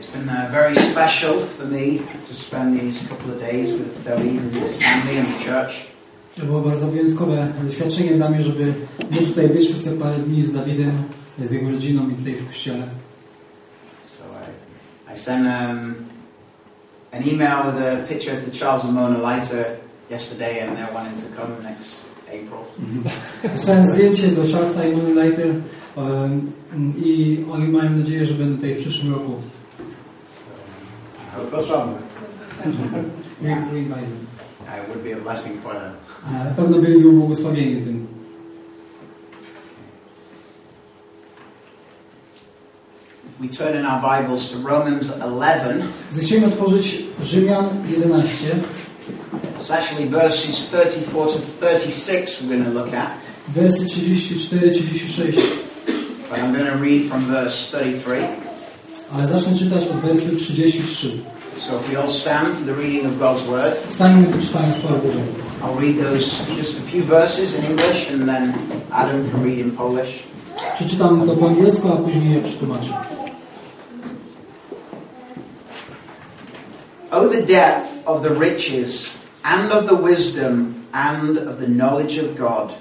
It's been uh, very special for me to spend these couple of days with David and his family and the church. To było bardzo wyjątkowe doświadczenie dla mnie, żeby móc tutaj być przez te parę dni z Dawidem, z jego rodziną i tutaj w kościele. So I, I sent um, an email with a picture to Charles and Mona Leiter yesterday, and they're wanting to come next April. Wysłałem zdjęcie do Charlesa i Mony Leiter um, i oni mają nadzieję, że będą tutaj w przyszłym roku. So, Zapraszamy. We- we invite uh, it would be a blessing for them. Na pewno byli ubłogosławieni tym. If we turn in our Bibles to Romans 11, Zechcieliśmy otworzyć Rzymian 11. it's actually verses 34 to 36 we're going to look at, Wersy 34-36. but I'm going to read from verse 33. Ale zacznę czytać od wersu 33. So if we all stand for the reading of God's Word, Stańmy do czytania Słowa Bożego. I'll read those just a few verses in English and then Adam can read in Polish. Przeczytam to po angielsku, a później je przetłumaczę. Oh, the depth of the riches and of the wisdom and of the knowledge of God.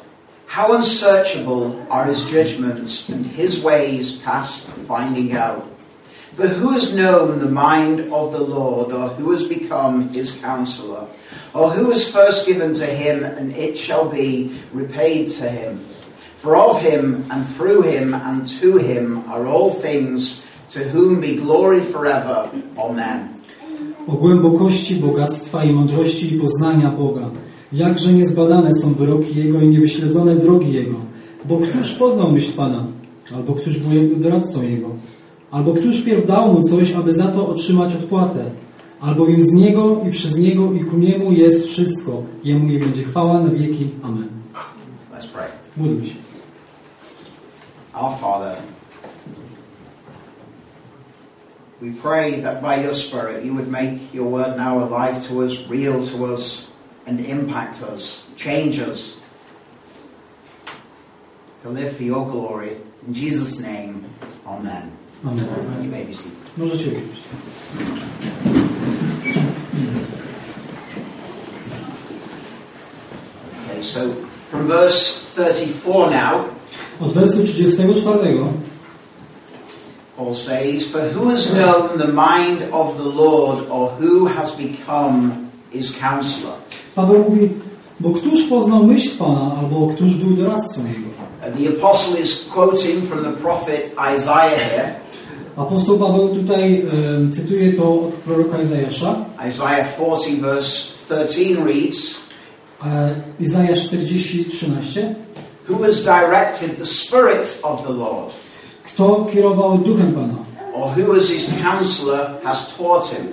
How unsearchable are his judgments and his ways past finding out. For who has known the mind of the Lord, or who has become his counselor, or who was first given to him, and it shall be repaid to him? For of him, and through him, and to him are all things, to whom be glory forever. Amen. O głębokości bogactwa i mądrości i poznania Boga. Jakże niezbadane są wyroki Jego i niewyśledzone drogi Jego. Bo któż poznał myśl Pana? Albo któż był doradcą Jego? Albo któż pierw dał Mu coś, aby za to otrzymać odpłatę? Albowiem z Niego i przez Niego i ku Niemu jest wszystko. Jemu nie będzie chwała na wieki. Amen. Let's pray. Módlmy się. Our Father, we pray that by your Spirit you would make your word now alive to us, real to us, and impact us, change us to live for your glory. In Jesus' name, Amen. You Amen. may be seated. Możecie usiąść. Okay, so from verse 34 now, Od wersu 34 Paul says, For who has known the mind of the Lord, or who has become his counselor? Paweł mówi, bo któż poznał myśl Pana, albo któż był doradcą Jego? Uh, The apostle is quoting from the prophet Isaiah here. Apostoł Paweł tutaj e, cytuje to od proroka Izajasza. Isaiah 40, verse 13 reads, E, Izajasz 40, 13. Who has directed the Spirit of the Lord, Kto kierował duchem Pana? or who as his counselor has taught him?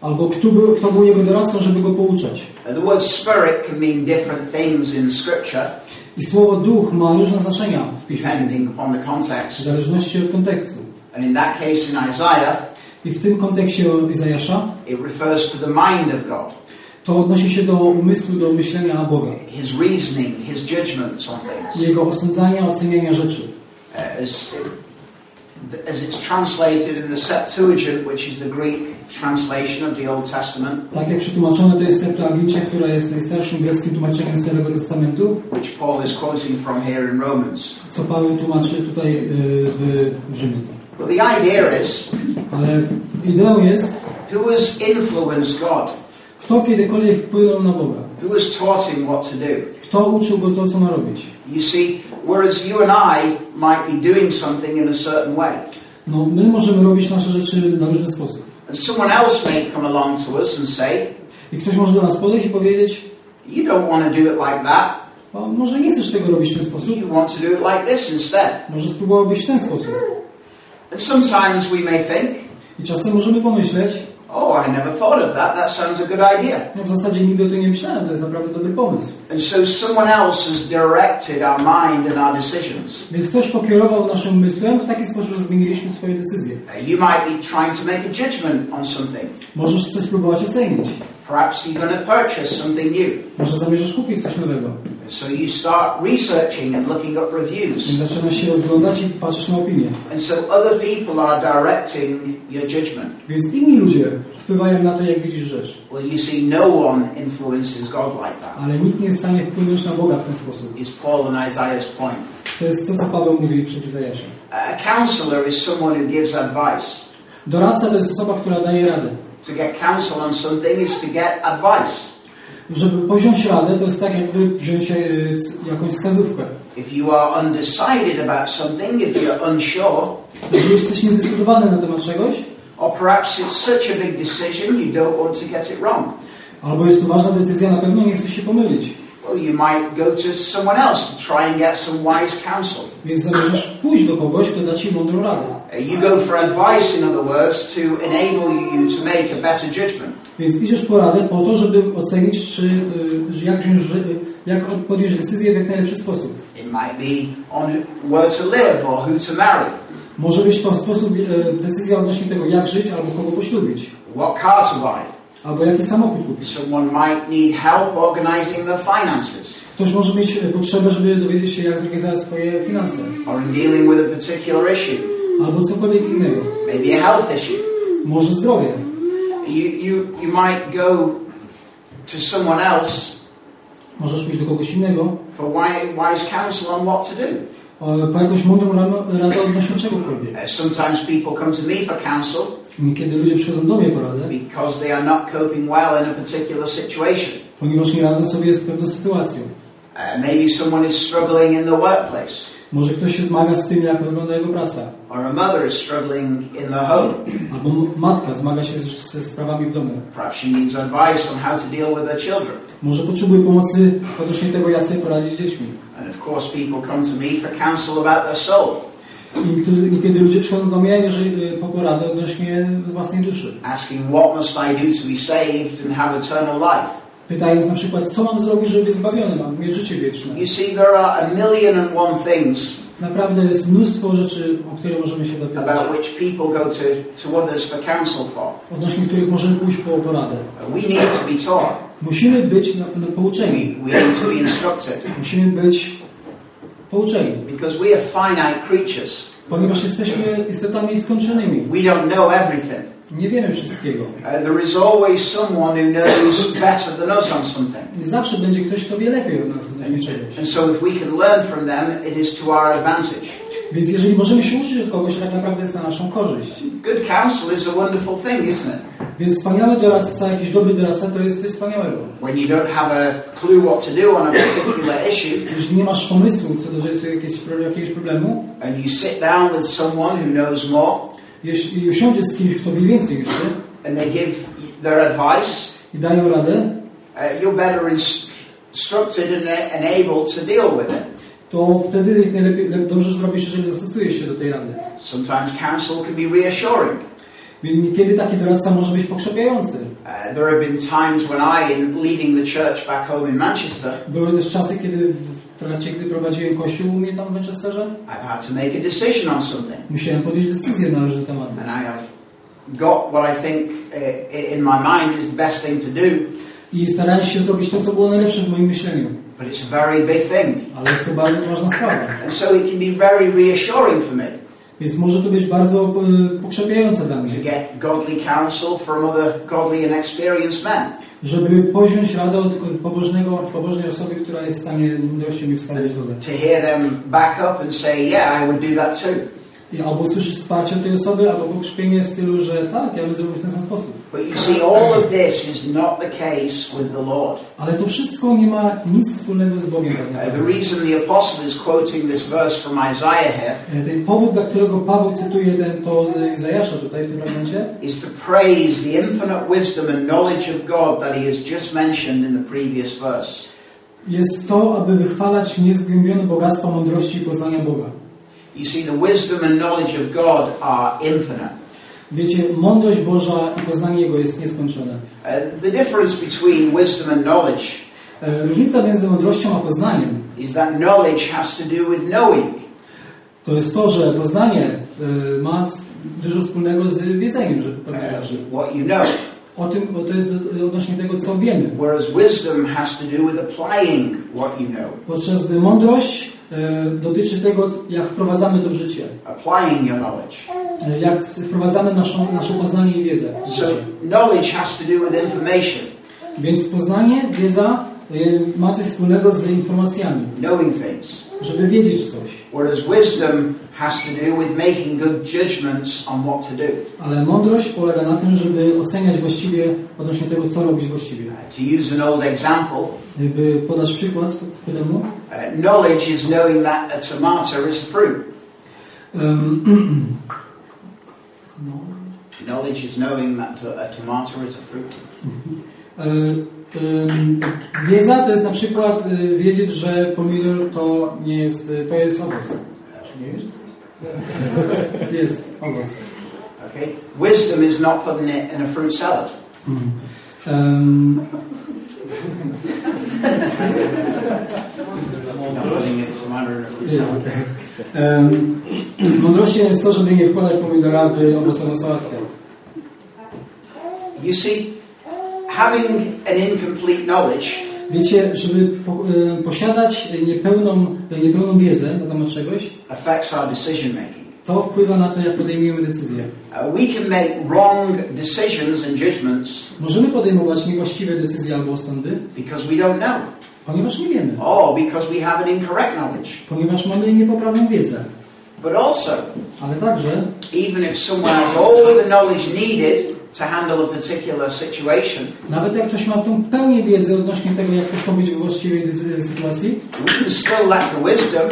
Albo kto był, kto był jego doradcą, żeby go pouczać? Uh, The word spirit can mean different things in Scripture, I słowo duch ma różne znaczenia w Piśmie, depending upon the w context. zależności od kontekstu. And in that case, in Isaiah, I w tym kontekście Izajasza it refers to the mind of God, to odnosi się do umysłu, do myślenia Boga. his reasoning, his judgments on things. Jego osądzania, oceniania rzeczy. Uh, as, as it's translated in the Septuagint, which is the Greek translation of the Old Testament, Tak jak przetłumaczone to jest Septuagincie, która jest najstarszym greckim tłumaczeniem Starego Testamentu, which Paul is quoting from here in Romans. co Paweł tłumaczy tutaj y, w w Rzymie. But the idea is Ale ideą jest, who has influenced God? kto kiedykolwiek wpłynął na Boga. Who has taught him what to do? Kto uczył go to, co ma robić. You see, whereas you and I might be doing something in a certain way, No, my możemy robić nasze rzeczy na różny sposób. and someone else may come along to us and say, I ktoś może do nas podejść i powiedzieć, You don't want to do it like that. może nie chcesz tego robić w ten sposób, You want to do it like this instead. może spróbowałbyś w ten sposób. And sometimes we may think, I czasem możemy pomyśleć, Oh, I never thought of that. That sounds a good idea. no w zasadzie nigdy o tym nie myślałem, to jest naprawdę dobry pomysł. And so someone else has directed our mind and our decisions. Więc ktoś pokierował naszym umysłem w taki sposób, że zmieniliśmy swoje decyzje. Uh, You might be trying to make a judgment on something. Możesz coś spróbować ocenić. Perhaps you're going to purchase something new. Może zamierzasz kupić coś nowego. So you start researching and looking up reviews. zaczynasz się rozglądać i patrzysz na opinię. And so other people are directing your judgment. Więc inni ludzie wpływają na to, jak widzisz rzecz. Well, you see, no one influences God like that. Ale nikt nie jest w stanie wpłynąć na Boga w ten sposób. Is Paul and Isaiah's point. To jest to, co Paweł mówi przez Izajasza. A counselor is someone who gives advice. Doradca to jest osoba, która daje radę. To get counsel on something is to get advice. Żeby powziąć radę, to jest tak, jakby wziąć e, jakąś wskazówkę. If you are undecided about something, if you're unsure, Jeżeli jesteś niezdecydowany na temat czegoś, or perhaps it's such a big decision you don't want to get it wrong, albo jest to ważna decyzja, na pewno nie chcesz się pomylić. well, you might go to someone else to try and get some wise counsel. Więc zamierzasz pójść do kogoś, kto da ci mądrą radę. Uh, You go for advice, in other words, to enable you to make a better judgment. Więc idziesz po radę po to, żeby ocenić, czy, y, jak, wziąć, ży- jak podjąć decyzję w jak najlepszy sposób. It might be on where to live or who to marry, Może być to sposób e, decyzja odnośnie tego, jak żyć albo kogo poślubić, what car to buy. albo jaki samochód kupić. Someone might need help organizing their finances Ktoś może mieć potrzebę, żeby dowiedzieć się, jak zorganizować swoje finanse, or in dealing with a particular issue, albo cokolwiek innego. maybe a health issue. Może zdrowie. You, you, you might go to someone else Możesz pójść do kogoś innego for wise counsel on what to do. po jakąś mądrą radę odnośnie czegokolwiek. Uh, sometimes people come to me for counsel Kiedy ludzie przychodzą do mnie po radę, because they are not coping well in a particular situation. ponieważ nie radzą sobie z pewną sytuacją. Uh, maybe someone is struggling in the workplace, Może ktoś się zmaga z tym, jak wygląda jego praca. or a mother is struggling in the home. Albo matka zmaga się ze sprawami w domu. Perhaps she needs advice on how to deal with her children. Może potrzebuje pomocy odnośnie tego, jak sobie poradzić z dziećmi. And of course, people come to me for counsel about their soul, I niekiedy ludzie przychodzą do mnie jeżeli, y, po poradę odnośnie własnej duszy. asking what must I do to be saved and have eternal life. Pytając na przykład, co mam zrobić, żeby zbawiony, mam mieć życie wieczne. You see, there are a million and one things Naprawdę jest mnóstwo rzeczy, o które możemy się zapytać. about which people go to, to others for counsel for. Odnośnie których możemy pójść po poradę. We need to be taught. Musimy być na, na pouczeni. We, we need to be instructed Musimy być pouczeni. because we are finite creatures. Ponieważ jesteśmy istotami skończonymi. We don't know everything. Nie wiemy wszystkiego. There is always someone who knows better than us on something. I zawsze będzie ktoś, kto wie lepiej od nas czegoś. And so if we can learn from them, it is to our advantage. Więc jeżeli możemy się uczyć od kogoś, to tak naprawdę jest na naszą korzyść. Good counsel is a wonderful thing, isn't it? Więc wspaniały doradca, jakiś dobry doradca, to jest coś wspaniałego. When you don't have a clue what to do on a particular issue, Jeżeli nie masz pomysłu co do jakiegoś problemu, and you sit down with someone who knows more, jeśli usiądziesz z kimś, kto wie więcej niż ty and they give their advice, i dają radę, uh, you're better inst- instructed and, able to deal with it. to wtedy najlepiej, lep- dobrze zrobisz, jeżeli zastosujesz się do tej rady. Sometimes counsel can be reassuring. Niekiedy taki doradca może być pokrzepiający. Uh, there have been times when I, in leading the church back home in Manchester, Były też czasy, kiedy w trakcie, gdy prowadziłem kościół u mnie tam w Manchesterze, I've had to make a decision on something. musiałem podjąć decyzję na różne tematy. And I have got what I think uh, in my mind is the best thing to do, I starałem się zrobić to, co było najlepsze w moim myśleniu. but it's a very big thing. Ale jest to bardzo ważna sprawa. And so it can be very reassuring for me Więc może to być bardzo e, pokrzepiające dla to mnie, get godly counsel from other godly and experienced men. Żeby powziąć radę od pobożnego, pobożnej osoby, która jest w stanie mądrością mi wskazać drogę. To hear them back up and say, yeah, I would do that too. I albo usłyszysz wsparcie tej osoby, albo pokrzepienie w stylu, że tak, ja bym zrobił w ten sam sposób. Ale to wszystko nie ma nic wspólnego z Bogiem tak Uh, the reason the apostle is quoting this verse from Isaiah here E, Ten powód, dla którego Paweł cytuje ten, to z Izajasza tutaj w tym fragmencie, is to praise the infinite wisdom and knowledge of God that he has just mentioned in the previous verse. jest to, aby wychwalać niezgłębione bogactwa mądrości i poznania Boga. You see, the wisdom and knowledge of God are infinite. Wiecie, mądrość Boża i poznanie Jego jest nieskończone. Uh, the difference between wisdom and knowledge E, Różnica między mądrością a poznaniem is that knowledge has to do with knowing. to jest to, że poznanie e, ma dużo wspólnego z wiedzeniem że pewnych Uh, rzeczy. what you know. o tym, o, to jest odnośnie tego, co wiemy. whereas wisdom has to do with applying what you know, Podczas gdy mądrość dotyczy tego, jak wprowadzamy to w życie. applying your knowledge. E, Jak wprowadzamy naszą, nasze poznanie i wiedzę So knowledge has to do with information, Więc poznanie, wiedza e, ma coś wspólnego z informacjami, knowing things, żeby wiedzieć coś. whereas wisdom has to do with making good judgments on what to do. Ale mądrość polega na tym, żeby oceniać właściwie odnośnie tego, co robić właściwie. To use an old example, By podać przykład ku temu, uh, knowledge is knowing that a tomato is a fruit. em, no, Knowledge is knowing that a tomato is a fruit. e, em, wiedza to jest na przykład e, wiedzieć, że pomidor to nie jest, e, to jest owoc. Nie jest? Jest owoc. Okay? Wisdom is not putting it in a fruit salad. Mhm. Jest. salad. Em, Mądrością jest to, żeby nie wkładać pomidora w owocową sałatkę. You see, having an incomplete knowledge Wiecie, żeby po, e, posiadać niepełną, niepełną wiedzę na temat czegoś, affects our decision making. to wpływa na to, jak podejmujemy decyzje. Uh, we can make wrong decisions and judgments Możemy podejmować niewłaściwe decyzje albo osądy, because we don't know, ponieważ nie wiemy, or because we have an incorrect knowledge. ponieważ mamy niepoprawną wiedzę. But also, Ale także, even if someone has all the knowledge needed to handle a particular situation, nawet jak ktoś ma tą pełnię wiedzy odnośnie tego, jak postąpić we właściwej decy- sytuacji, still lack the wisdom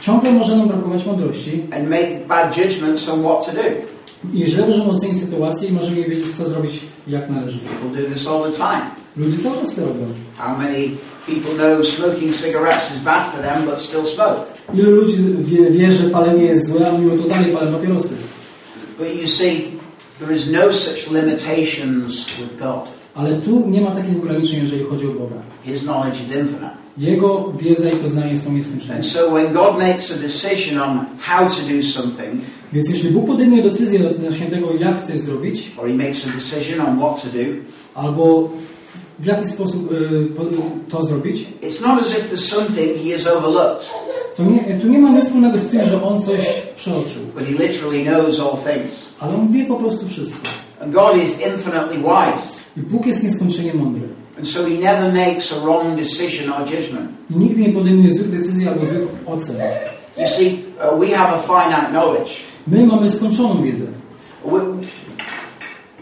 ciągle może nam brakować mądrości and make bad judgments on what to do. i źle możemy ocenić sytuację i możemy nie wiedzieć, co zrobić jak należy. People do this all the time. Ludzie cały czas to robią. How many people know smoking cigarettes is bad for them but still smoke? Ilu ludzi wie, wie, że palenie jest złe, a mimo to dalej palą papierosy. But you see, there is no such limitations with God. Ale tu nie ma takich ograniczeń, jeżeli chodzi o Boga. His knowledge is infinite. Jego wiedza i poznanie są nieskończone. And so when God makes a decision on how to do something, Więc jeśli Bóg podejmie decyzję odnośnie tego, jak chce zrobić, or he makes a decision on what to do, albo w, w jaki sposób y, to zrobić, it's not as if there's something he has overlooked, to nie, tu nie ma nic wspólnego z tym, że On coś przeoczył. but he literally knows all things. Ale On wie po prostu wszystko. And God is infinitely wise. I Bóg jest nieskończenie mądry. And so he never makes a wrong decision or judgment. I nigdy nie podejmuje złych decyzji albo złych ocen. You see, uh, we have a finite knowledge. My mamy skończoną wiedzę. We,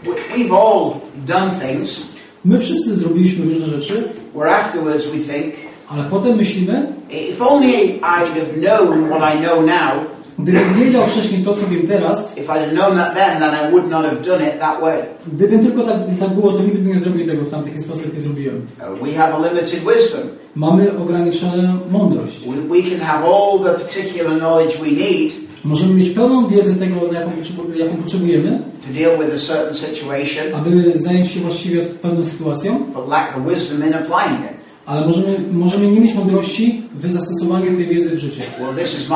we- we've all done things My wszyscy zrobiliśmy różne rzeczy, where afterwards we think, ale potem myślimy, if only I'd have known what I know now, gdybym wiedział wcześniej to, co wiem teraz, if I'd have known that then, then I would not have done it that way. gdybym tylko tak, tak było, to nigdy bym nie zrobił tego w tamtym sposób, jak zrobiłem. Uh, we have a limited wisdom. Mamy ograniczoną mądrość. We, we can have all the particular knowledge we need Możemy mieć pełną wiedzę tego, jaką, jaką potrzebujemy, to deal with a certain situation, aby zająć się właściwie pewną sytuacją, but lack the wisdom in applying it. Ale możemy, możemy nie mieć mądrości w zastosowaniu tej wiedzy w życie. Well, this is my.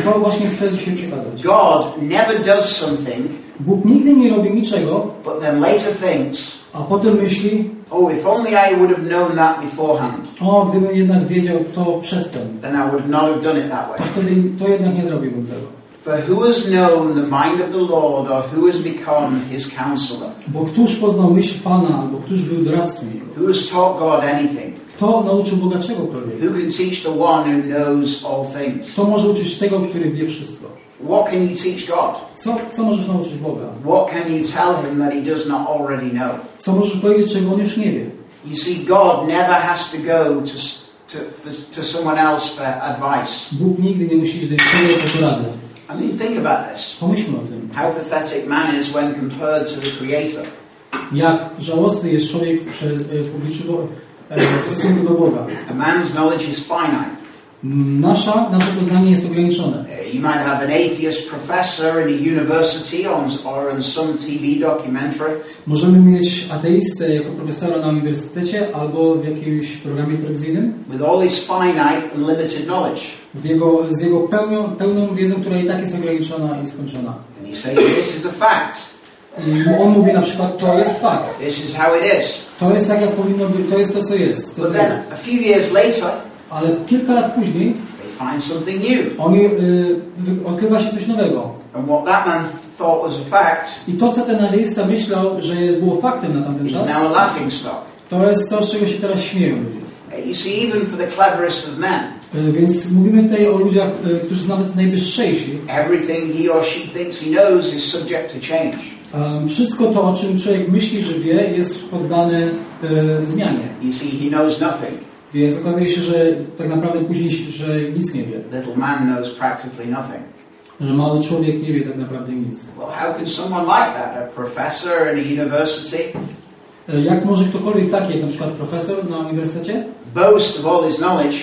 I to właśnie chcę dzisiaj przekazać. God never does something, Bóg nigdy nie robi niczego, but then later thinks, a potem myśli, oh, if only I would have known that beforehand, o, gdybym jednak wiedział to przedtem, then I would not have done it that way. to wtedy to jednak nie zrobiłbym tego. For who has known the mind of the Lord, or who has become his counselor? Bo któż poznał myśl Pana, albo któż był doradcą Jego? Who has taught God anything? Kto nauczył Boga czegokolwiek? Who can teach the one who knows all things? Kto może uczyć tego, który wie wszystko? What can you teach God? Co, co możesz nauczyć Boga? What can you tell him that he does not already know? Co możesz powiedzieć, czego On już nie wie? You see, God never has to go to, to, to someone else for advice. Bóg nigdy nie musi iść do nikogo po poradę. I mean, think about this. Pomyślmy o tym. How pathetic man is when compared to the Creator. Jak żałosny jest człowiek przy, w obliczu e, w stosunku do Boga. A man's knowledge is finite. Nasza, nasze poznanie jest ograniczone. Uh, You might have an atheist professor in a university or in some TV documentary, Możemy mieć ateistę jako profesora na uniwersytecie albo w jakimś programie telewizyjnym with all his finite and limited knowledge. w jego, z jego pełnią, pełną wiedzą, która i tak jest ograniczona i skończona. And he says, This is a fact. I on mówi na przykład, to jest fakt. This is how it is. To jest tak, jak powinno być, to jest to, co jest. Co But then jest. a few years later, Ale kilka lat później they find something new. oni, y, odkrywa się coś nowego. And what that man thought was a fact I to, co ten ateista myślał, że jest, było faktem na tamten is czas, now a laughing stock. to jest to, z czego się teraz śmieją ludzie. Uh, You see, even for the cleverest of men, Y, Więc mówimy tutaj o ludziach, y, którzy są nawet najwyższejsi. everything he or she thinks he knows is subject to change. Wszystko to, o czym człowiek myśli, że wie, jest poddane y, zmianie. You see, he knows nothing. Więc okazuje się, że tak naprawdę później, że nic nie wie. Little man knows practically nothing. Że mały człowiek nie wie tak naprawdę nic. Well, how can someone like that, a professor in a university, Y, Jak może ktokolwiek taki, jak na przykład profesor na uniwersytecie, boast of all his knowledge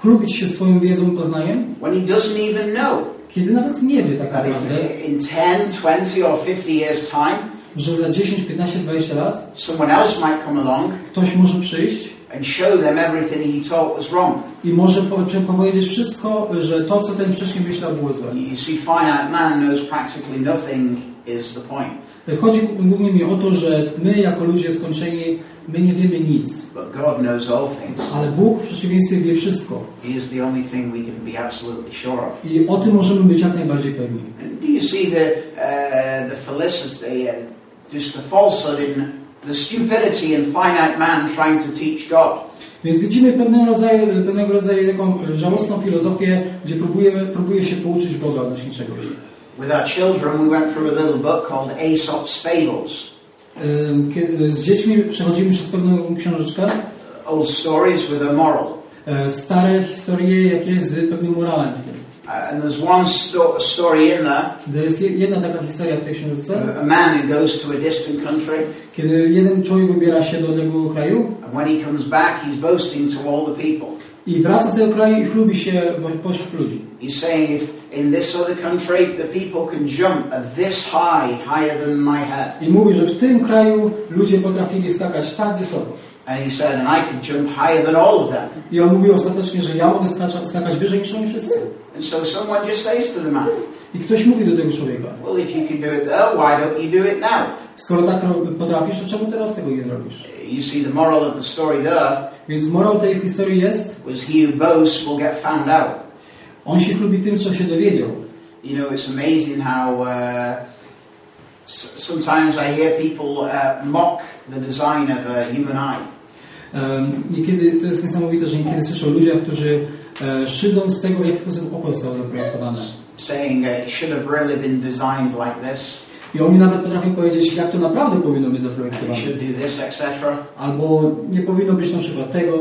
chlubić się swoją wiedzą i poznaniem, when he doesn't even know kiedy nawet nie wie tak naprawdę, in 10, 20, or 50 years' time, że za 10, 15, 20 lat someone else might come along ktoś może przyjść and show them everything he thought was wrong? i może po- powiedzieć wszystko, że to, co ten wcześniej myślał, było złe. You see, finite man knows practically nothing is the point. Chodzi głównie mi o to, że my jako ludzie skończeni, my nie wiemy nic, But God knows all things. ale Bóg w przeciwieństwie wie wszystko. He is the only thing we can be absolutely sure of. I o tym możemy być jak najbardziej pewni. And do you see the, uh, the felicity, uh, just the falsehood in the stupidity in finite man trying to teach God? Więc widzimy pewnego rodzaju, pewnego rodzaju taką żałosną filozofię, gdzie próbujemy, próbuje się pouczyć Boga odnośnie czegoś. With our children, we went through a little book called Aesop's Fables. Kiedy z dziećmi przechodzimy przez pewną książeczkę, Old stories with a moral. e, stare historie jakieś z pewnym morałem w tym. Uh, and there's one sto- story in there jest je- jedna taka historia w tej książce, of a man who goes to a distant country, kiedy jeden człowiek wybiera się do odległego kraju and when he comes back, he's boasting to all the people. i wraca z tego kraju i chlubi się pośród ludzi. He's saying, if in this other country the people can jump at this high, higher than my head. I mówi, że w tym kraju ludzie potrafili skakać tak wysoko. And he said, and I could jump higher than all of them. I on mówi ostatecznie, że ja mogę skakać, skakać wyżej niż oni wszyscy. And so someone just says to the man, I ktoś mówi do tego człowieka, well, if you can do it there, why don't you do it now? skoro tak potrafisz, to czemu teraz tego nie zrobisz? You see, the moral of the story there Więc morał tej historii jest, was he who boasts will get found out. On się chlubi tym, co się dowiedział. You know, it's amazing how uh, sometimes I hear people uh, mock the design of a human eye. Em, Niekiedy, to jest niesamowite, że niekiedy słyszę o ludziach, którzy e, szydzą z tego, w jaki sposób oko zostało zaprojektowane. saying uh, it should have really been designed like this, I oni nawet potrafią powiedzieć, jak to naprawdę powinno być zaprojektowane. this. Albo nie powinno być na przykład tego.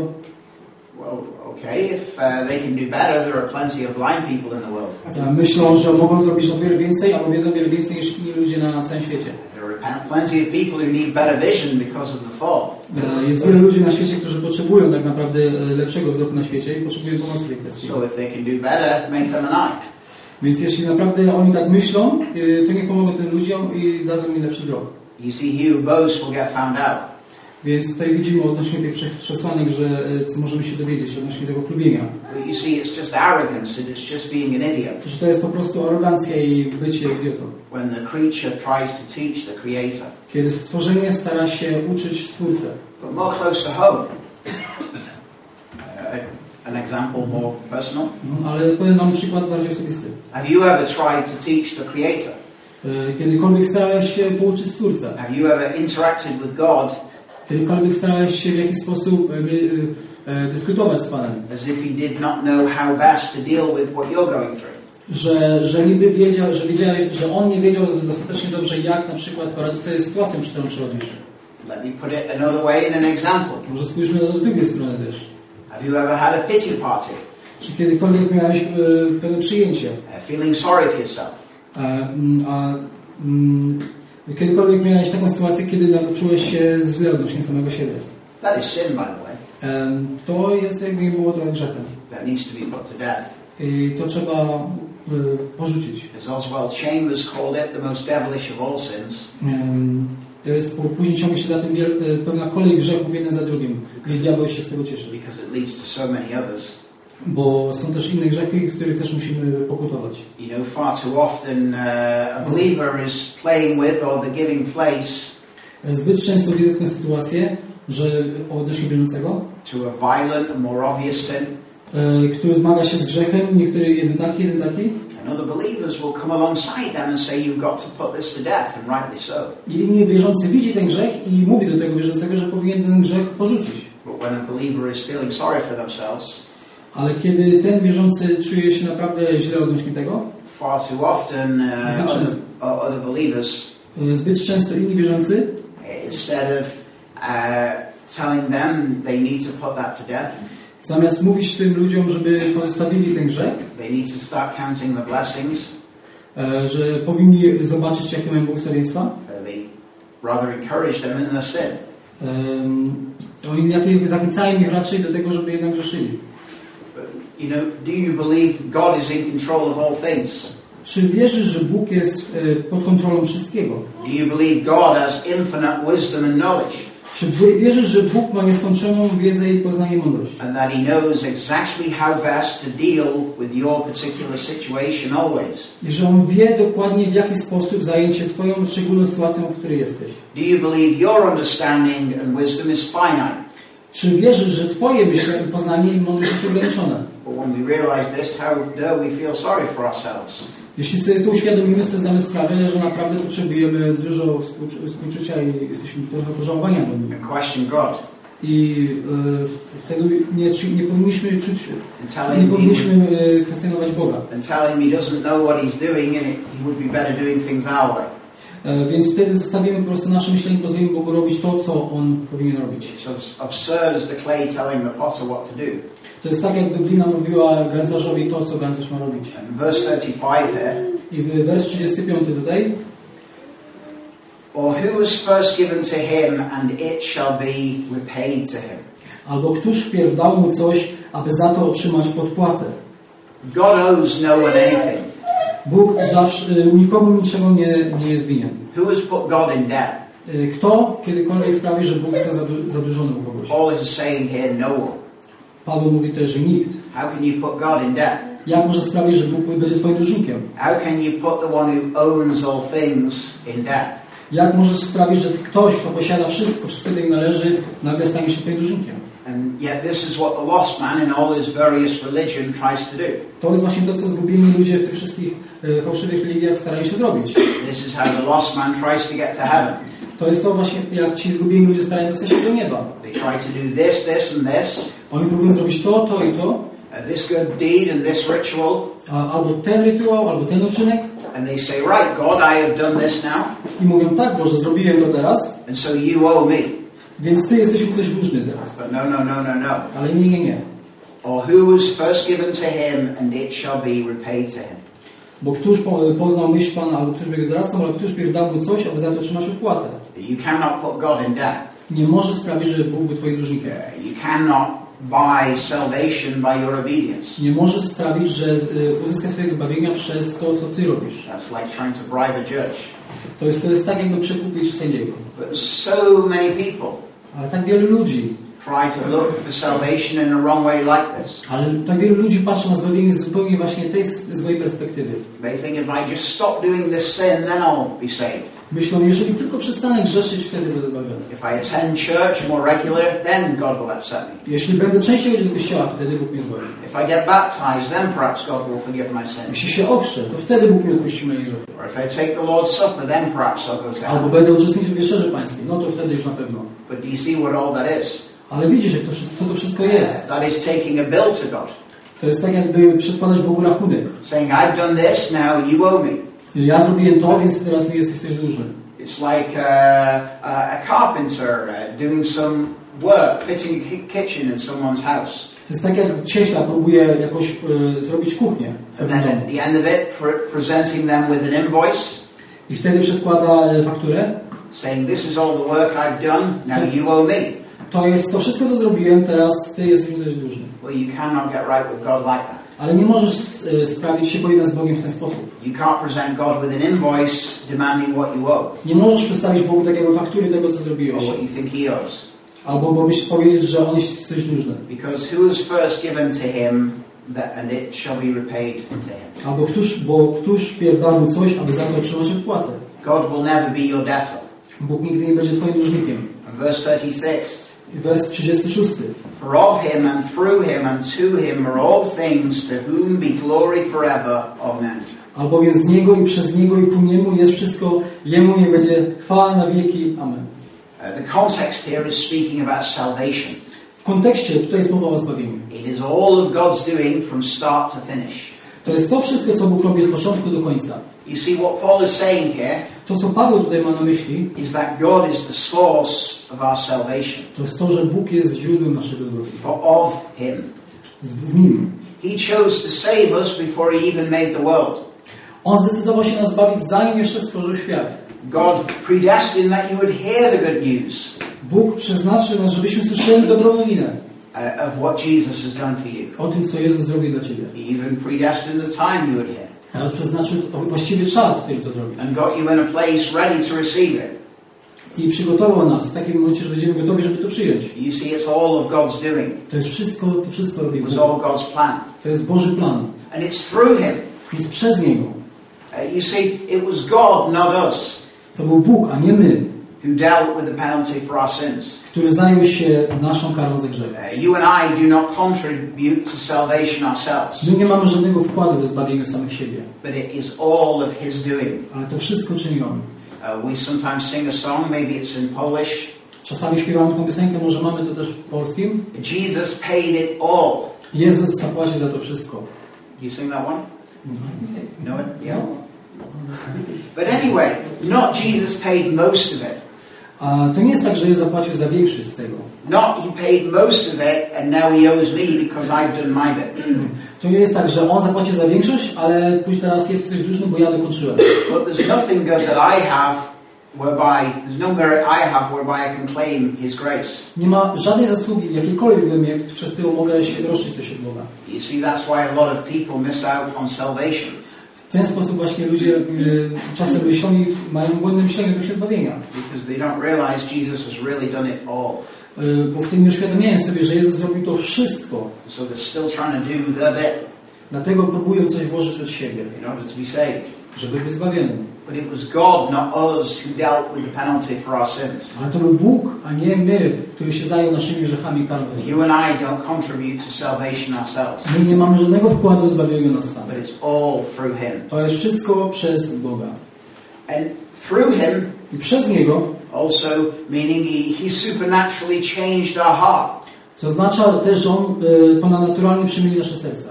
Okay, if uh, they can do better, there are plenty of blind people in the world. Myślą, że mogą zrobić o wiele więcej, albo wiedzą wiele więcej niż inni ludzie na całym świecie. There are plenty of people who need better vision because of the fall. E, Jest wiele ludzi na świecie, którzy potrzebują tak naprawdę e, lepszego wzroku na świecie i potrzebują pomocy w tej kwestii. So if they can do better, make them an eye. Więc jeśli naprawdę oni tak myślą, e, to niech pomogą tym ludziom i dadzą im lepszy wzrok. You see, he who boasts will get found out. Więc tutaj widzimy odnośnie tych przesłanek, że e, co możemy się dowiedzieć odnośnie tego chlubienia. But you see, it's just arrogance and it's just being an idiot Że to jest po prostu arogancja i bycie idiotą. when the creature tries to teach the creator. Kiedy stworzenie stara się uczyć Stwórcę. But more close to home, uh, an example more personal. No, ale powiem Wam przykład bardziej osobisty. Have you ever tried to teach the creator? E, Kiedykolwiek starałeś się pouczyć Stwórcę? Have you ever interacted with God Kiedykolwiek starałeś się w jakiś sposób e, e, e, dyskutować z Panem? as if he did not know how best to deal with what you're going through? Że, że niby wiedział, że wiedziałeś, że On nie wiedział dostatecznie dobrze, jak na przykład poradzić sobie z sytuacją, przez którą przechodzisz. Let me put it another way in an example. Może spójrzmy na to z drugiej strony też. Have you ever had a pity party? Czy kiedykolwiek miałeś e, pewne przyjęcie? Uh, feeling sorry for yourself? A, mm, a mm, kiedykolwiek miałeś taką sytuację, kiedy czułeś się źle odnośnie samego siebie? That is sin, by the way. Em, To jest jakby było trochę grzechem. That needs to be put to death. I to trzeba e, porzucić. As Oswald Chambers called it, the most devilish of all sins. Em, To jest, po- później ciągnie się za tym wiel- e, pełna kolej grzechów jeden za drugim. I diabeł się z tego cieszy. because it leads to so many others. Bo są też inne grzechy, z których też musimy pokutować. You know, far too often uh, a believer is playing with or the giving place Zbyt często widzę taką sytuację, że odnośnie bieżącego, to a violent and more obvious sin. e, który zmaga się z grzechem, niektóry jeden taki, jeden taki, i inny wierzący widzi ten grzech i mówi do tego wierzącego, że powinien ten grzech porzucić. But when a believer is feeling sorry for themselves, Ale kiedy ten wierzący czuje się naprawdę źle odnośnie tego, far too often uh, Zbyt other, często. other believers, e, zbyt często inni wierzący, instead of uh, telling them they need to put that to death, zamiast mówić tym ludziom, żeby pozostawili ten grzech, they need to start counting the blessings, e, że powinni zobaczyć, jakie mają błogosławieństwa, uh, they rather encourage them in their sin. em, oni zachęcają ich raczej do tego, żeby jednak grzeszyli. You know, do you believe God is in control of all things? Czy wierzysz, że Bóg jest e, pod kontrolą wszystkiego? Do you believe God has infinite wisdom and knowledge? Czy wierzysz, że Bóg ma nieskończoną wiedzę i poznanie i mądrość? and that He knows exactly how best to deal with your particular situation always. I że On wie dokładnie, w jaki sposób zająć się Twoją szczególną sytuacją, w której jesteś? Do you believe your understanding and wisdom is finite? Czy wierzysz, że Twoje myślenie, poznanie i mądrość jest ograniczone? But when we realize this, how dare we feel sorry for ourselves? Jeśli sobie to uświadomimy, sobie zdamy sprawę, że naprawdę potrzebujemy dużo współczu- współczucia i jesteśmy trochę pożałowania do nich. and question God I e, wtedy nie, nie powinniśmy czuć, and nie powinniśmy e, kwestionować Boga. and telling him He doesn't know what He's doing and He would be better doing things our way. E, Więc wtedy zostawimy po prostu nasze myślenie i pozwolimy Bogu robić to, co On powinien robić. To jest tak, jakby glina mówiła garncarzowi to, co garncarz ma robić. Verse 35 here, I w- wers 35 tutaj. or who was first given to him, and it shall be repaid to him. Albo któż wpierw dał mu coś, aby za to otrzymać podpłatę. God owes no one anything. Bóg zawsze, y, nikomu niczego nie, nie jest winien. Who has put God in debt? Y, Kto kiedykolwiek sprawi, że Bóg jest zadłużony u kogoś? Paul is saying here, no one. Paweł mówi też, że nikt. How can you put God in debt? Jak może sprawić, że Bóg będzie twoim dłużnikiem? How can you put the one who owns all things in debt? Jak możesz sprawić, że ktoś, kto posiada wszystko, wszystko do niego należy, nagle stanie się twoim dłużnikiem? And yet, this is what the lost man in all his various religion tries to do. To jest właśnie to, co zgubieni ludzie w tych wszystkich e, fałszywych religiach starają się zrobić. This is how the lost man tries to get to heaven. To jest to właśnie, jak ci zgubieni ludzie starają dostać się do nieba. They try to do this, this, and this, Oni próbują zrobić to, to i to, uh, this good deed and this ritual, a, albo ten rytuał, albo ten uczynek and they say, Right, God, I have done this now, i mówią, tak Boże, zrobiłem to teraz, and so you owe me. Więc Ty jesteś coś dłużny teraz. But no, no, no, no, no. Ale nie, nie, nie. Or who was first given to him, and it shall be repaid to him. Bo któż po, poznał myśl Pana, albo któż jego doradcą, albo któż pierw dał mu coś, aby za to otrzymać opłatę. You cannot put God in debt. Nie możesz sprawić, że Bóg był Twoim dłużnikiem. You cannot buy salvation by your obedience. Nie możesz sprawić, że y, uzyskasz swojego zbawienia przez to, co Ty robisz. That's like trying to bribe a judge. To jest, to jest tak, jakby przekupić sędziego. But so many people Ale tak wielu ludzi, try to look for salvation in a wrong way like this. ale tak wielu ludzi patrzy na zbawienie z zupełnie właśnie tej złej perspektywy. They think if I just stop doing this sin, then I'll be saved. Myślą, jeżeli tylko przestanę grzeszyć, wtedy będę zbawiony. If I attend church more regular, then God will accept me. Jeśli będę częściej chodził do kościoła, wtedy Bóg mnie zbawi. If I get baptized, then perhaps God will forgive my sins. Jeśli się ochrzę, to wtedy Bóg mi odpuści moje grzechy. Or if I take the Lord's Supper, then perhaps I'll go to Albo heaven. będę uczestniczył w wieczerzy pańskiej, no to wtedy już na pewno. But do you see what all that is? Ale widzisz, jak to, co to wszystko jest. That is taking a bill to God, To jest tak, jakby przedkładać Bogu rachunek. saying, I've done this, now you owe me. Ja zrobiłem to, więc teraz mi jesteś dłużny. It's like a a carpenter uh, doing some work, fitting a kitchen in someone's house. To jest tak, jak cieśla próbuje jakoś e, zrobić kuchnię And then at the end of it, pre- presenting them with an invoice, I wtedy przedkłada fakturę. Saying, This is all the work I've done, now you owe me. To jest to wszystko, co zrobiłem, teraz ty jesteś mi coś dłużny. Well, you cannot get right with God like that. Ale nie możesz e, sprawić się pojednać z Bogiem w ten sposób. You can't present God with an invoice demanding what you owe, Nie możesz przedstawić Bogu takiego faktury tego, co zrobiłeś. Albo bo byś powiedzieć, że on jest coś dłużny. Because who was first given to Him, that, and it shall be repaid to him. Albo któż, bo któż wpierw da mu coś, aby za to otrzymać odpłatę? God will never be your debtor. Bóg nigdy nie będzie twoim dłużnikiem. Verse 36 I Wers 36. For of him and through him and to him are all things, to whom be glory forever. Amen. Albowiem z Niego i przez Niego i ku Niemu jest wszystko, Jemu nie będzie chwała na wieki. Amen. Uh, the context here is speaking about salvation. W kontekście tutaj jest mowa o zbawieniu. It is all of God's doing from start to finish. To jest to wszystko, co Bóg robi od początku do końca. You see, what Paul is saying here To, co Paweł tutaj ma na myśli, is that God is the source of our salvation, to jest to, że Bóg jest źródłem naszego zbawienia. for of him. W Nim. He chose to save us before he even made the world. On zdecydował się nas zbawić, zanim jeszcze stworzył świat. God predestined that you would hear the good news Bóg przeznaczył nas, żebyśmy słyszeli dobrą nowinę of what Jesus has done for you. o tym, co Jezus zrobił dla Ciebie. He even predestined the time you would hear Ale przeznaczył właściwy czas, w którym to zrobił. and got you in a place ready to receive it. I przygotował nas w takim momencie, że będziemy gotowi, żeby to przyjąć. You see, it's all of God's doing. To jest wszystko, to wszystko robi It Bóg. was all God's plan. To jest Boży plan. And it's through him. Więc przez Niego. Uh, you see, it was God, not us, To był Bóg, a nie my, who dealt with the penalty for our sins. który zajął się naszą karą za grzech. Uh, you and I do not contribute to salvation ourselves, My nie mamy żadnego wkładu w zbawienie samych siebie, but it is all of His doing. ale to wszystko czyni On. Uh, we sometimes sing a song, maybe it's in Polish. Czasami śpiewamy taką piosenkę, może mamy to też w polskim. Jesus paid it all. Jezus zapłaci za to wszystko. Do you sing that one? You know it? Yeah. But anyway, not Jesus paid most of it. A to nie jest tak, że Jezus zapłacił za większość z tego. Not he paid most of it and now he owes me because I've done my bit. To nie jest tak, że On zapłacił za większość, ale później teraz jest coś dłużny, bo ja dokończyłem. But there's nothing good that I have whereby, there's no merit I have whereby I can claim his grace. Nie ma żadnej zasługi, jakiejkolwiek we mnie, przez którą mogę się roszczyć coś od Boga. You see, that's why a lot of people miss out on salvation. W ten sposób właśnie ludzie y, czasem myślą i mają błędne myślenie do się zbawienia. Because they don't realize Jesus has really done it all. Y, bo w tym nie uświadomiają sobie, że Jezus zrobił to wszystko. So they're still trying to do their bit Dlatego próbują coś włożyć od siebie, in order to be saved. żeby być zbawionym. But it was God, not us, who dealt with the penalty for our sins. Ale to był Bóg, a nie my, który się zajął naszymi grzechami i karą za grzech. You and I don't contribute to salvation ourselves, My nie mamy żadnego wkładu w zbawieniu nas but it's all through Him. To jest wszystko przez Boga. And through Him, I przez Niego, also meaning He, he supernaturally changed our heart. Co oznacza też, że On y, ponadnaturalnie przemienił nasze serca.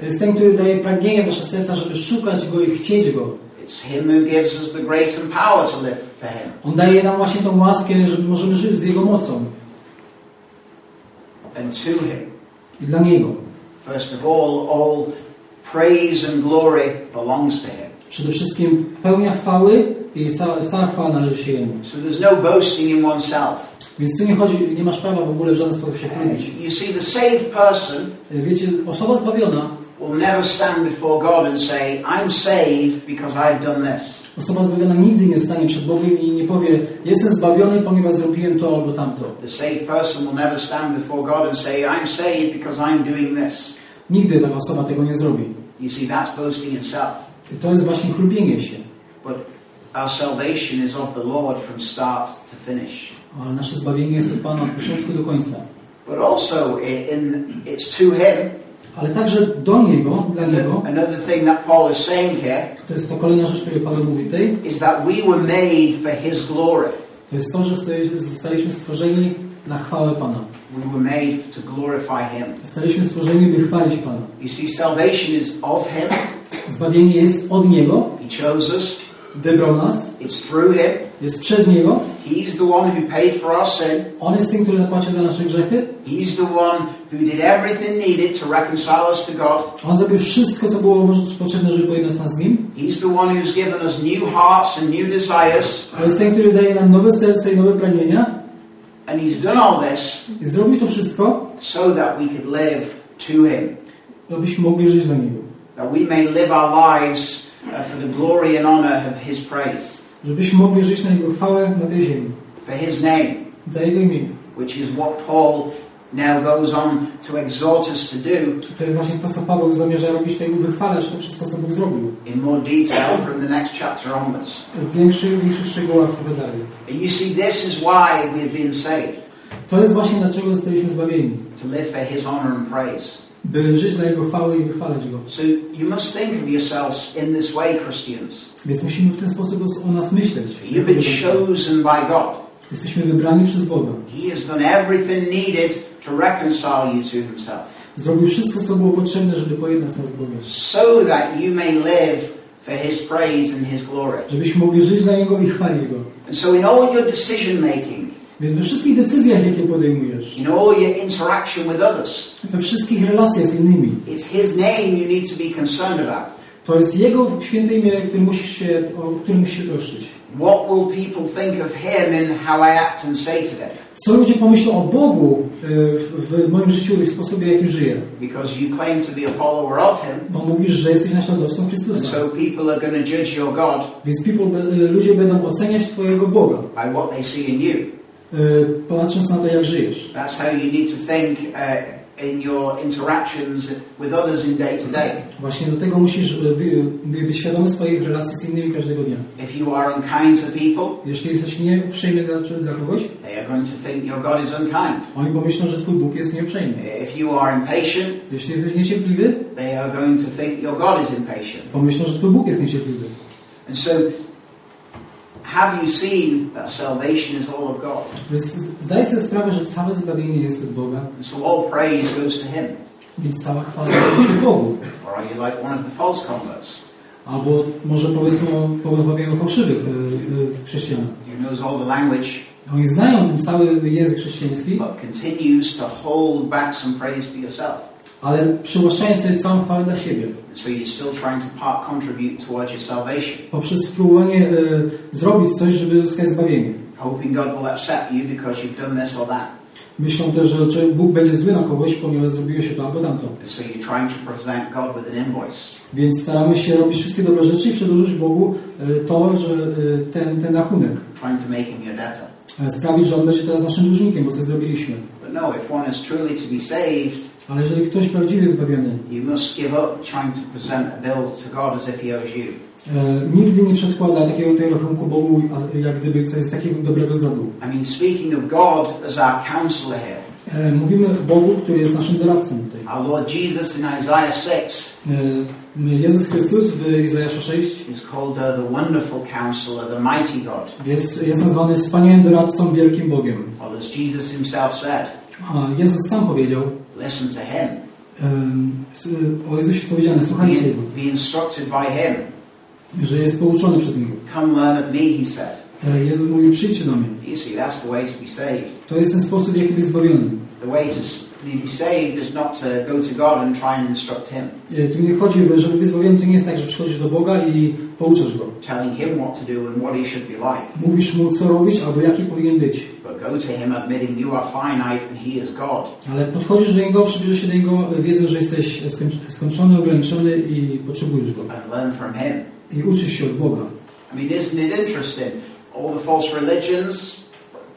To jest ten, który daje pragnienie w nasze serca, żeby szukać Go i chcieć Go. On daje nam właśnie tą łaskę, że możemy żyć z Jego mocą And to Him, i dla Niego. first of all, all praise and glory belongs to Him. Przede wszystkim pełnia chwały i cała, cała chwała należy się Jemu. So there's no boasting in oneself. Więc tu nie chodzi, nie masz prawa w ogóle w żaden sposób się chlubić. You see, the saved person Wiecie, osoba zbawiona, will never stand before God and say, I'm saved because I've done this. osoba zbawiona nigdy nie stanie przed Bogiem i nie powie, jestem zbawiony, ponieważ zrobiłem to albo tamto. The saved person will never stand before God and say, I'm saved because I'm doing this. Nigdy taka osoba tego nie zrobi. You see, that's boasting in self. I to jest właśnie chlubienie się. But our salvation is of the Lord from start to finish. Ale nasze zbawienie jest od Pana od początku do końca. But also, in, it's to Him. Ale także do Niego, dla Niego, Another thing that Paul is saying here to jest to kolejna rzecz, której Paweł mówi tutaj, is that we were made for His glory. to jest to, że zostaliśmy stworzeni na chwałę Pana. We were made to glorify Him. Zostaliśmy stworzeni, by chwalić Pana. You see, salvation is of Him. Zbawienie jest od Niego, He chose us. Wybrał nas, It's through Him. jest przez Niego. He's the one who paid for our sin. On jest tym, który zapłacił za nasze grzechy. He's the one who did everything needed to reconcile us to God. On zrobił wszystko, co było potrzebne, żeby pojednać nas z Nim. He's the one who's given us new hearts and new desires. On jest ten, który daje nam nowe serce i nowe pragnienia. And He's done all this I zrobił to wszystko, so that we could live to Him. abyśmy mogli żyć dla Niego. That we may live our lives for the glory and honor of His praise. Żebyśmy mogli żyć na Jego chwałę na tej ziemi. For His name, Dla Jego imienia. which is what Paul now goes on to exhort us to do To jest właśnie to, co Paweł zamierza robić tutaj, wychwalać to wszystko, co Bóg zrobił. in more detail from the next chapter onwards. W większych, większych szczegółach trochę dalej. And you see, this is why we've been saved To jest właśnie dlaczego zostaliśmy zbawieni. to live for His honor and praise. By żyć dla Jego chwały i wychwalać Go. So you must think of yourselves in this way, Christians. Więc musimy w ten sposób o- nas myśleć. You've been chosen by God. Jesteśmy wybrani przez Boga. He has done everything needed to reconcile you to Himself, Zrobił wszystko, co było potrzebne, żeby pojednać nas z Bogiem. so that you may live for His praise and His glory. Żebyśmy mogli żyć dla Niego i chwalić Go. And so, in all your decision making, Więc we wszystkich decyzjach, jakie podejmujesz, in all your interaction with others, we wszystkich relacjach z innymi, it's His name you need to be concerned about. to jest Jego święte imię, którym musisz się, o którym musisz się troszczyć. What will people think of Him in how I act and say today? Co ludzie pomyślą o Bogu y, w, w moim życiu i w sposobie, jaki żyję? Because you claim to be a follower of Him, Bo mówisz, że jesteś naśladowcą Chrystusa. so people are going to judge your God Więc people, y, ludzie będą oceniać Twojego Boga, by what they see in you. Y, patrząc na to, jak żyjesz. That's how you need to think uh, in your interactions with others in day to day. Właśnie do tego musisz y, wy- być świadomy swoich relacji z innymi każdego dnia. If you are unkind to people, Jeśli jesteś nieuprzejmy dla, dla kogoś, they are going to think your God is unkind. oni pomyślą, że Twój Bóg jest nieuprzejmy. If you are impatient, Jeśli jesteś niecierpliwy, they are going to think your God is impatient. pomyślą, że Twój Bóg jest niecierpliwy. And so, have you seen that salvation is all of God? Więc zdaj sobie sprawę, że całe zbawienie jest od Boga, so all praise goes to Him. więc cała chwała należy Bogu. Or are you like one of the false converts Albo może powiedzmy porozmawiamy o fałszywych chrześcijanach. who knows all the language Oni znają ten cały język chrześcijański, but continues to hold back some praise for yourself? Ale przywłaszczają sobie całą chwałę dla siebie. So you're still trying to part contribute towards your salvation, Poprzez spróbowanie y, zrobić coś, żeby uzyskać zbawienie. hoping God will accept you because you've done this or that. Myślą też, że Bóg będzie zły na kogoś, ponieważ zrobiło się to albo tamto. So you're trying to present God with an invoice. Więc staramy się robić wszystkie dobre rzeczy i przedłużyć Bogu y, to, że y, ten, ten rachunek. trying to make him your debtor. E, Sprawić, że On będzie teraz naszym dłużnikiem, bo coś zrobiliśmy. But no, if one is truly to be saved, Ale jeżeli ktoś prawdziwie jest zbawiony, you must give up trying to present a bill to God as if he owes you. e, nigdy nie przedkłada takiego tej rachunku Bogu, jak gdyby coś takiego dobrego zrobił. I mean, speaking of God as our counselor here, E, mówimy o Bogu, który jest naszym doradcą tutaj. our Lord Jesus in Isaiah 6 E, Jezus Chrystus w Izajasza 6 is called the wonderful counselor, the mighty God. jest, jest nazwany wspaniałym doradcą, wielkim Bogiem. Well, as Jesus himself said, A Jezus sam powiedział, listen to him, o Jezusie powiedziane, słuchajcie Jego, be instructed by him. że jest pouczony przez Niego. Come learn of me, he said. E, Jezus mówi, przyjdźcie do mnie. You see, that's the way to be saved. To jest ten sposób, w jaki być zbawiony. The way to E, Tu nie chodzi, żeby być zbawiony, to nie jest tak, że przychodzisz do Boga i pouczasz Go. telling him what to do and what he should be like. Mówisz Mu, co robić, albo jaki powinien być. But go to him admitting you are finite and he is God. Ale podchodzisz do Niego, przybliżasz się do Niego, e, wiedząc, że jesteś skończ- skończony, ograniczony i potrzebujesz Go. and learn from him. I uczysz się od Boga. I mean, isn't it interesting? All the false religions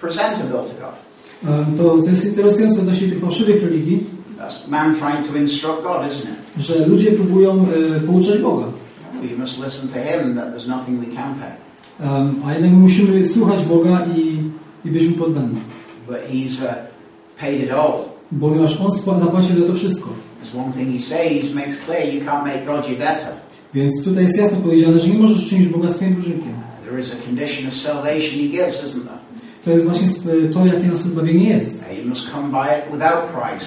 present a bill to God. E, To, to jest interesujące odnośnie tych fałszywych religii, That's man trying to instruct God, isn't it? że ludzie próbują e, pouczać Boga. We must listen to him that there's nothing we can pay. Em, A jednak musimy słuchać Boga i, i być Mu poddani. But he's uh, paid it all. Ponieważ On zapłacił za to wszystko. There's one thing he says makes clear you can't make God your debtor. Więc tutaj jest jasno powiedziane, że nie możesz czynić Boga swoim dłużnikiem. There is a condition of salvation he gives, isn't there? To jest właśnie to, jakie nasze zbawienie jest. You must come by it without price.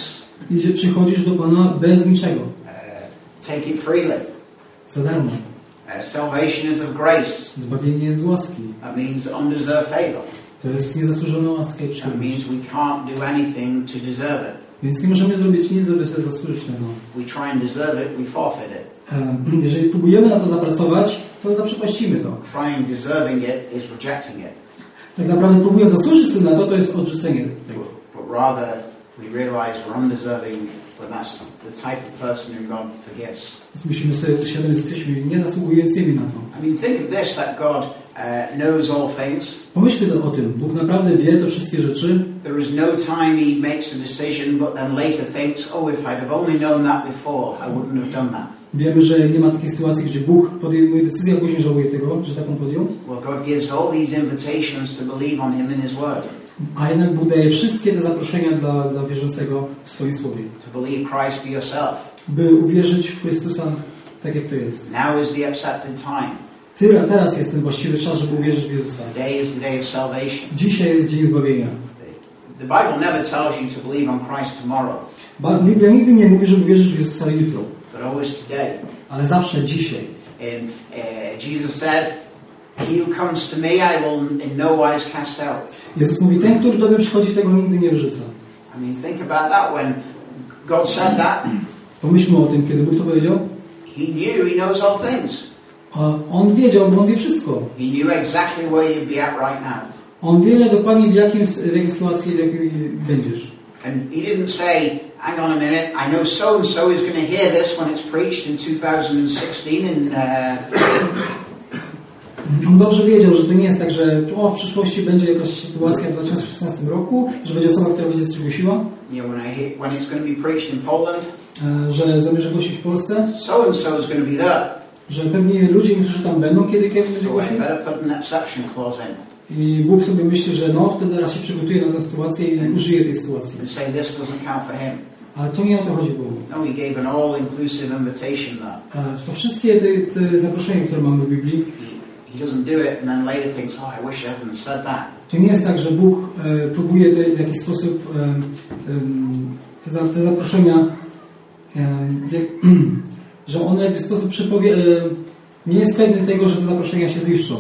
I że przychodzisz do Pana bez niczego, Uh, take it freely. za darmo. Uh, salvation is of grace. Zbawienie jest z łaski. That means undeserved favor. To jest niezasłużona łaska i That means we can't do anything to deserve it. Więc nie możemy zrobić nic, żeby sobie zasłużyć na to. We try and deserve it, we forfeit it. Em, Jeżeli próbujemy na to zapracować, to zaprzepaścimy to. Trying deserving it is rejecting it. Tak naprawdę próbując zasłużyć sobie na to, to jest odrzucenie tego. But rather, we realize we're undeserving but that's the type of person whom God forgives. Więc musimy sobie że jesteśmy niezasługującymi na to. I mean, think of this that God uh, knows all things. Pomyślmy o tym. Bóg naprawdę wie te wszystkie rzeczy. There is no time he makes a decision, but then later thinks, oh, if I'd have only known that before, I wouldn't have done that. Wiemy, że nie ma takiej sytuacji, gdzie Bóg podejmuje decyzję, a później żałuje tego, że taką podjął. A jednak Bóg daje wszystkie te zaproszenia dla, dla wierzącego w swoim słowie. By uwierzyć w Chrystusa tak, jak to jest. Now is the accepted time. Ty, a teraz jest ten właściwy czas, żeby uwierzyć w Jezusa. Dzisiaj jest dzień zbawienia. The Bible never tells you to believe on Christ tomorrow, Biblia nigdy nie mówi, żeby uwierzyć w Jezusa jutro. Ale zawsze dzisiaj. And uh, Jesus said, He who comes to me, I will in no wise cast out. Jezus mówi, ten, który do mnie przychodzi, tego nigdy nie wyrzuca. I mean, think about that. When God said that, Pomyślmy o tym, kiedy Bóg to powiedział. He knew He knows all things. On wiedział, bo On wie wszystko. He knew exactly where you'd be at right now. On wie dokładnie w, jakim, w jakiej sytuacji w jakiej będziesz. And He didn't say, hang on a minute, I know so and so is going to hear this when it's preached in 2016 in uh, On dobrze wiedział, że to nie jest tak, że o, w przyszłości będzie jakaś sytuacja w 2016 roku, że będzie osoba, która będzie coś głosiła, know, when, I when it's going to be preached in Poland, e, że zamierza głosić w Polsce, so and so is going to be there. że pewnie ludzie, którzy tam będą, kiedy kiedy będzie So I better put an exception clause in I Bóg sobie myśli, że no, wtedy teraz się przygotuje na tę sytuację i użyje tej sytuacji. Ale to nie o to chodzi Bogu. No. E, To wszystkie te, te zaproszenia, które mamy w Biblii, oh, to nie jest tak, że Bóg e, próbuje te, w jakiś sposób e, em, te, za, te zaproszenia, em, jak, że on w jakiś sposób przepowie, e, nie jest pewny tego, że te zaproszenia się ziszczą.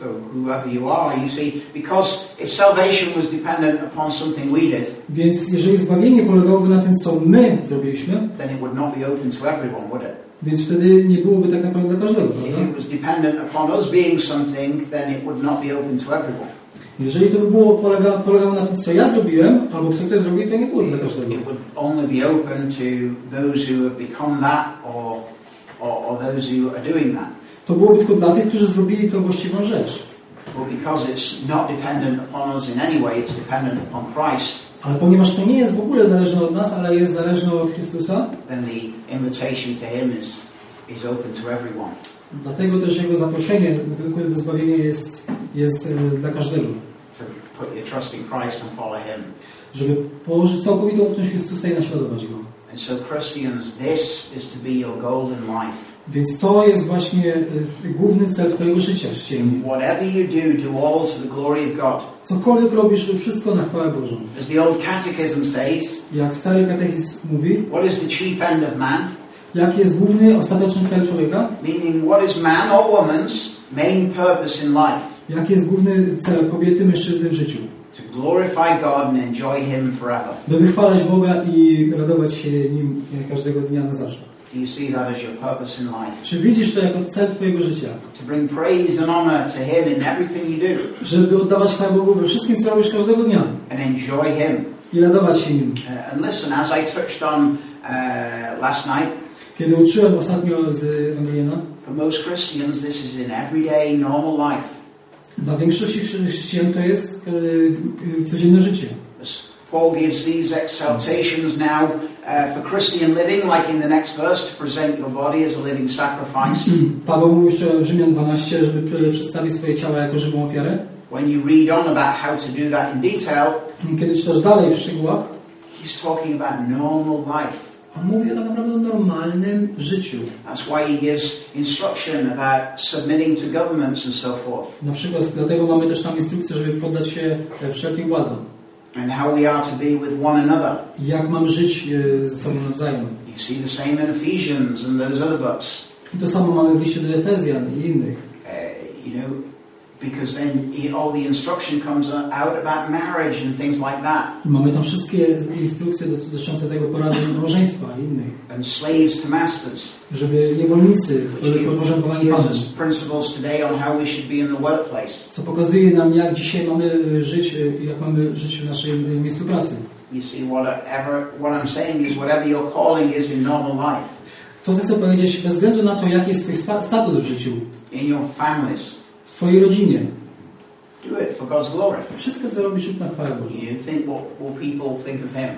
So whoever you are, you see, because if salvation was dependent upon something we did, Więc jeżeli zbawienie polegałoby na tym, co my zrobiliśmy, then it would not be open to everyone, would it? więc wtedy nie byłoby tak naprawdę dla każdego, If it was dependent upon us being something, then it would not be open to everyone. Jeżeli to by było polega, polegało na tym, co ja zrobiłem, albo co ktoś zrobił, to nie było dla każdego. It would only be open to those who have become that or, or, or those who are doing that. To byłoby tylko dla tych, którzy zrobili tą właściwą rzecz. Ale ponieważ to nie jest w ogóle zależne od nas, ale jest zależne od Chrystusa, then the invitation to Him is, is open to everyone. dlatego też Jego zaproszenie do- zbawienia jest, jest e, dla każdego. To put your trust in Christ and follow Him. Żeby położyć całkowitą ufność Chrystusa i naśladować Go. And so, Christians, this is to be your goal in life. Więc to jest właśnie e, główny cel Twojego życia, to of God. Cokolwiek robisz, rób wszystko na chwałę Bożą. As the old catechism says, Jak stary katechizm mówi, what is the chief end of man? jaki jest główny, ostateczny cel człowieka? Meaning, what is man or woman's main purpose in life? Jaki jest główny cel kobiety, mężczyzny w życiu? To glorify God and enjoy Him forever. By wychwalać Boga i radować się Nim każdego dnia na zawsze. Do you see that as your purpose in life? Czy widzisz to jako cel Twojego życia? To bring praise and honor to Him in everything you do Żeby oddawać chwałę Bogu we wszystkim, co robisz każdego dnia and enjoy Him. i radować się Nim. Uh, and listen, as I touched on uh, last night, Kiedy uczyłem ostatnio z Ewangeliana, for most Christians, this is an everyday, normal life. dla większości chrześcijan to jest e, codzienne życie. Paul gives these exaltations now for Christian living, like in the next verse, to present your body as a living sacrifice. Paweł mówi jeszcze w Rzymian 12, żeby przedstawić swoje ciała jako żywą ofiarę. When you read on about how to do that in detail, Kiedy czytasz dalej w szczegółach, he's talking about normal life. on mówi o tak naprawdę normalnym życiu. That's why he gives instruction about submitting to governments and so forth, Na przykład dlatego mamy też tam instrukcję, żeby poddać się e, wszelkim władzom. And how we are to be with one another. Jak mamy żyć e, ze sobą nawzajem. You see the same in Ephesians and those other books. I to samo mamy w liście do Efezjan i innych. Uh, you know, because then he, all the instruction comes out about marriage and things like that, mamy tam wszystkie instrukcje dotyczące tego porady małżeństwa i innych. and slaves to masters. Żeby niewolnicy byli podporządkowani Panu. principles today on how we should be in the workplace. Co pokazuje nam, jak dzisiaj mamy e, żyć, e, jak mamy żyć w naszej e, miejscu pracy. You see, whatever, what I'm saying is whatever your calling is in normal life, To, co chcę powiedzieć, bez względu na to, jaki jest Twój status w życiu, in your families, Twojej rodzinie, do it for God's glory. wszystko, co robisz, rób na chwałę Bożą. You think what will people think of Him?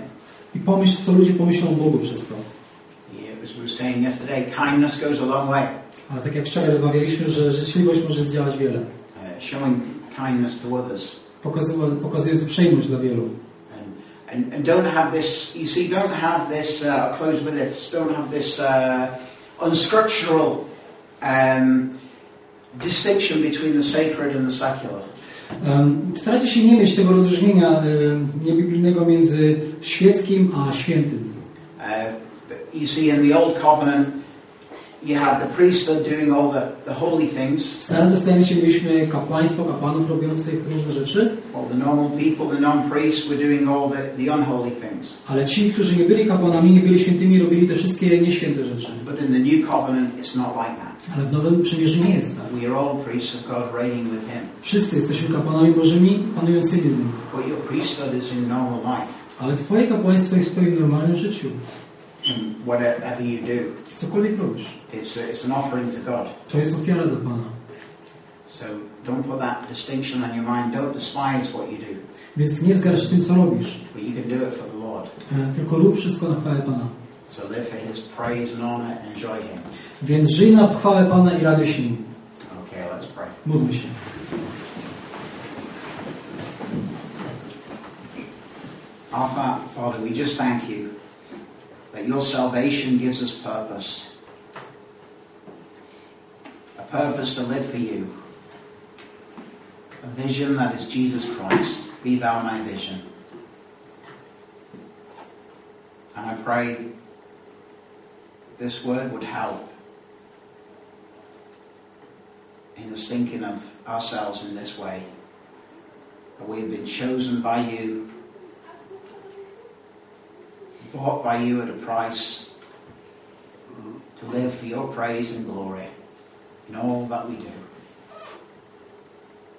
I pomyśl, co ludzie pomyślą o Bogu przez to. Yeah, as we were saying yesterday, kindness goes a long way. Ale tak jak wczoraj rozmawialiśmy, że życzliwość może zdziałać wiele. Uh, showing kindness to others. Pokazując uprzejmość dla wielu. And, and, and don't have this, you see, don't have this, uh, I'll close with this, don't have this uh, unscriptural um, distinction between the sacred and the secular. Starajcie się nie mieć tego rozróżnienia niebiblijnego między świeckim a świętym. Uh, you see, in the Old Covenant, you had the priesthood doing all the, the holy things, W Starym Testamencie mieliśmy kapłaństwo, kapłanów robiących różne rzeczy, while the normal people, the non-priests, were doing all the, the unholy things. ale ci, którzy nie byli kapłanami, nie byli świętymi, robili te wszystkie nieświęte rzeczy. But in the New Covenant, it's not like that. Ale w Nowym Przymierzu nie jest tak. We are all priests of God reigning with Him. Wszyscy jesteśmy kapłanami Bożymi, panującymi z Nim. But your priesthood is in normal life, Ale Twoje kapłaństwo jest w Twoim normalnym życiu. in whatever you do. Cokolwiek robisz, It's, it's an offering to God. to jest ofiara dla Pana. So don't put that distinction on your mind. Don't despise what you do. Więc nie wzgarsz tym, co robisz, But you can do it for the Lord. tylko rób wszystko na chwałę Pana. So live for His praise and honor and enjoy Him. Więc żyj na chwałę Pana i radość Nim. Okay, let's pray. Módlmy się. Our Father, we just thank you that your salvation gives us purpose. A purpose to live for you. A vision that is Jesus Christ. Be thou my vision. And I pray this word would help in us thinking of ourselves in this way. That we have been chosen by you bought by you at a price to live for your praise and glory in all that we do.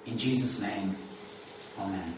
In Jesus' name, Amen.